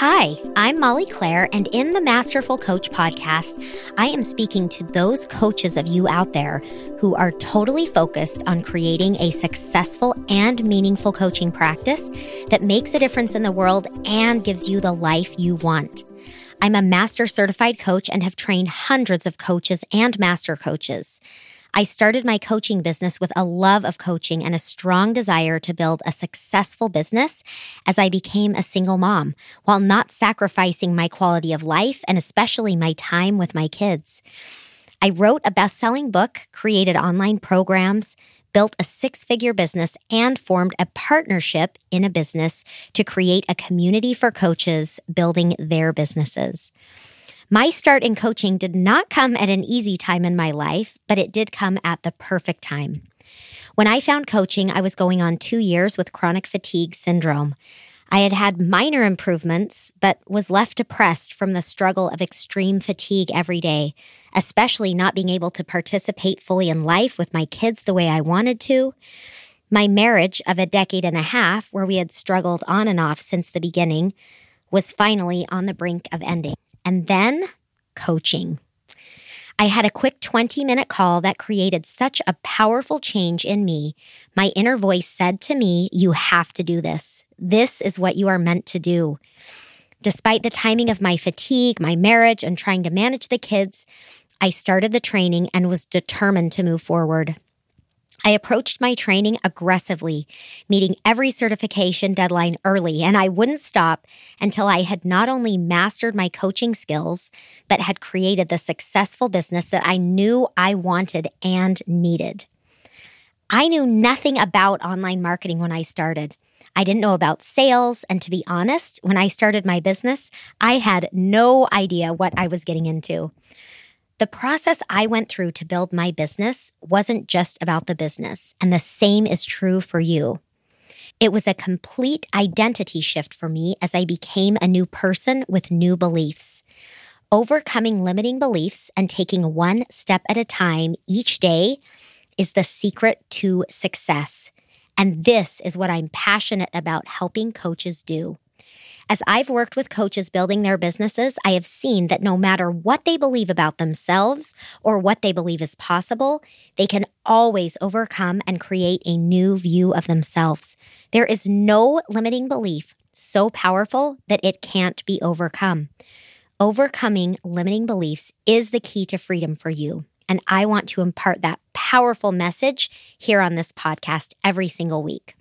Hi, I'm Molly Claire, and in the Masterful Coach podcast, I am speaking to those coaches of you out there who are totally focused on creating a successful and meaningful coaching practice that makes a difference in the world and gives you the life you want. I'm a master certified coach and have trained hundreds of coaches and master coaches. I started my coaching business with a love of coaching and a strong desire to build a successful business as I became a single mom while not sacrificing my quality of life and especially my time with my kids. I wrote a best selling book, created online programs, built a six figure business, and formed a partnership in a business to create a community for coaches building their businesses. My start in coaching did not come at an easy time in my life, but it did come at the perfect time. When I found coaching, I was going on two years with chronic fatigue syndrome. I had had minor improvements, but was left depressed from the struggle of extreme fatigue every day, especially not being able to participate fully in life with my kids the way I wanted to. My marriage of a decade and a half, where we had struggled on and off since the beginning, was finally on the brink of ending and then coaching. I had a quick 20 minute call that created such a powerful change in me. My inner voice said to me, You have to do this. This is what you are meant to do. Despite the timing of my fatigue, my marriage, and trying to manage the kids, I started the training and was determined to move forward. I approached my training aggressively, meeting every certification deadline early, and I wouldn't stop until I had not only mastered my coaching skills, but had created the successful business that I knew I wanted and needed. I knew nothing about online marketing when I started. I didn't know about sales. And to be honest, when I started my business, I had no idea what I was getting into. The process I went through to build my business wasn't just about the business, and the same is true for you. It was a complete identity shift for me as I became a new person with new beliefs. Overcoming limiting beliefs and taking one step at a time each day is the secret to success. And this is what I'm passionate about helping coaches do. As I've worked with coaches building their businesses, I have seen that no matter what they believe about themselves or what they believe is possible, they can always overcome and create a new view of themselves. There is no limiting belief so powerful that it can't be overcome. Overcoming limiting beliefs is the key to freedom for you. And I want to impart that powerful message here on this podcast every single week.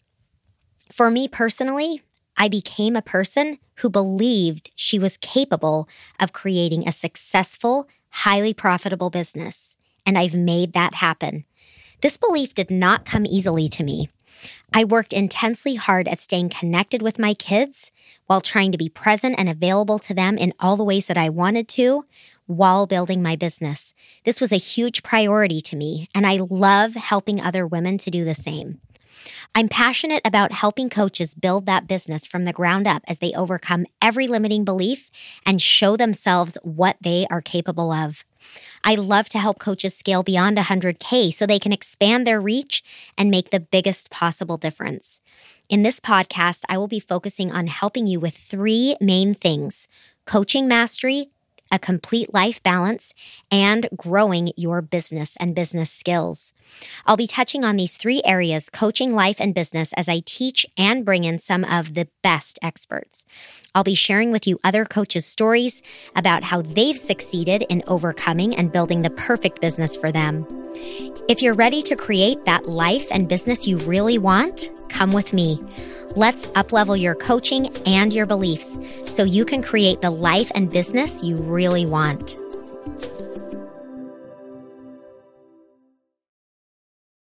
For me personally, I became a person who believed she was capable of creating a successful, highly profitable business. And I've made that happen. This belief did not come easily to me. I worked intensely hard at staying connected with my kids while trying to be present and available to them in all the ways that I wanted to while building my business. This was a huge priority to me, and I love helping other women to do the same. I'm passionate about helping coaches build that business from the ground up as they overcome every limiting belief and show themselves what they are capable of. I love to help coaches scale beyond 100K so they can expand their reach and make the biggest possible difference. In this podcast, I will be focusing on helping you with three main things coaching mastery, a complete life balance, and growing your business and business skills. I'll be touching on these three areas coaching, life, and business as I teach and bring in some of the best experts. I'll be sharing with you other coaches' stories about how they've succeeded in overcoming and building the perfect business for them. If you're ready to create that life and business you really want, come with me. Let's uplevel your coaching and your beliefs so you can create the life and business you really want.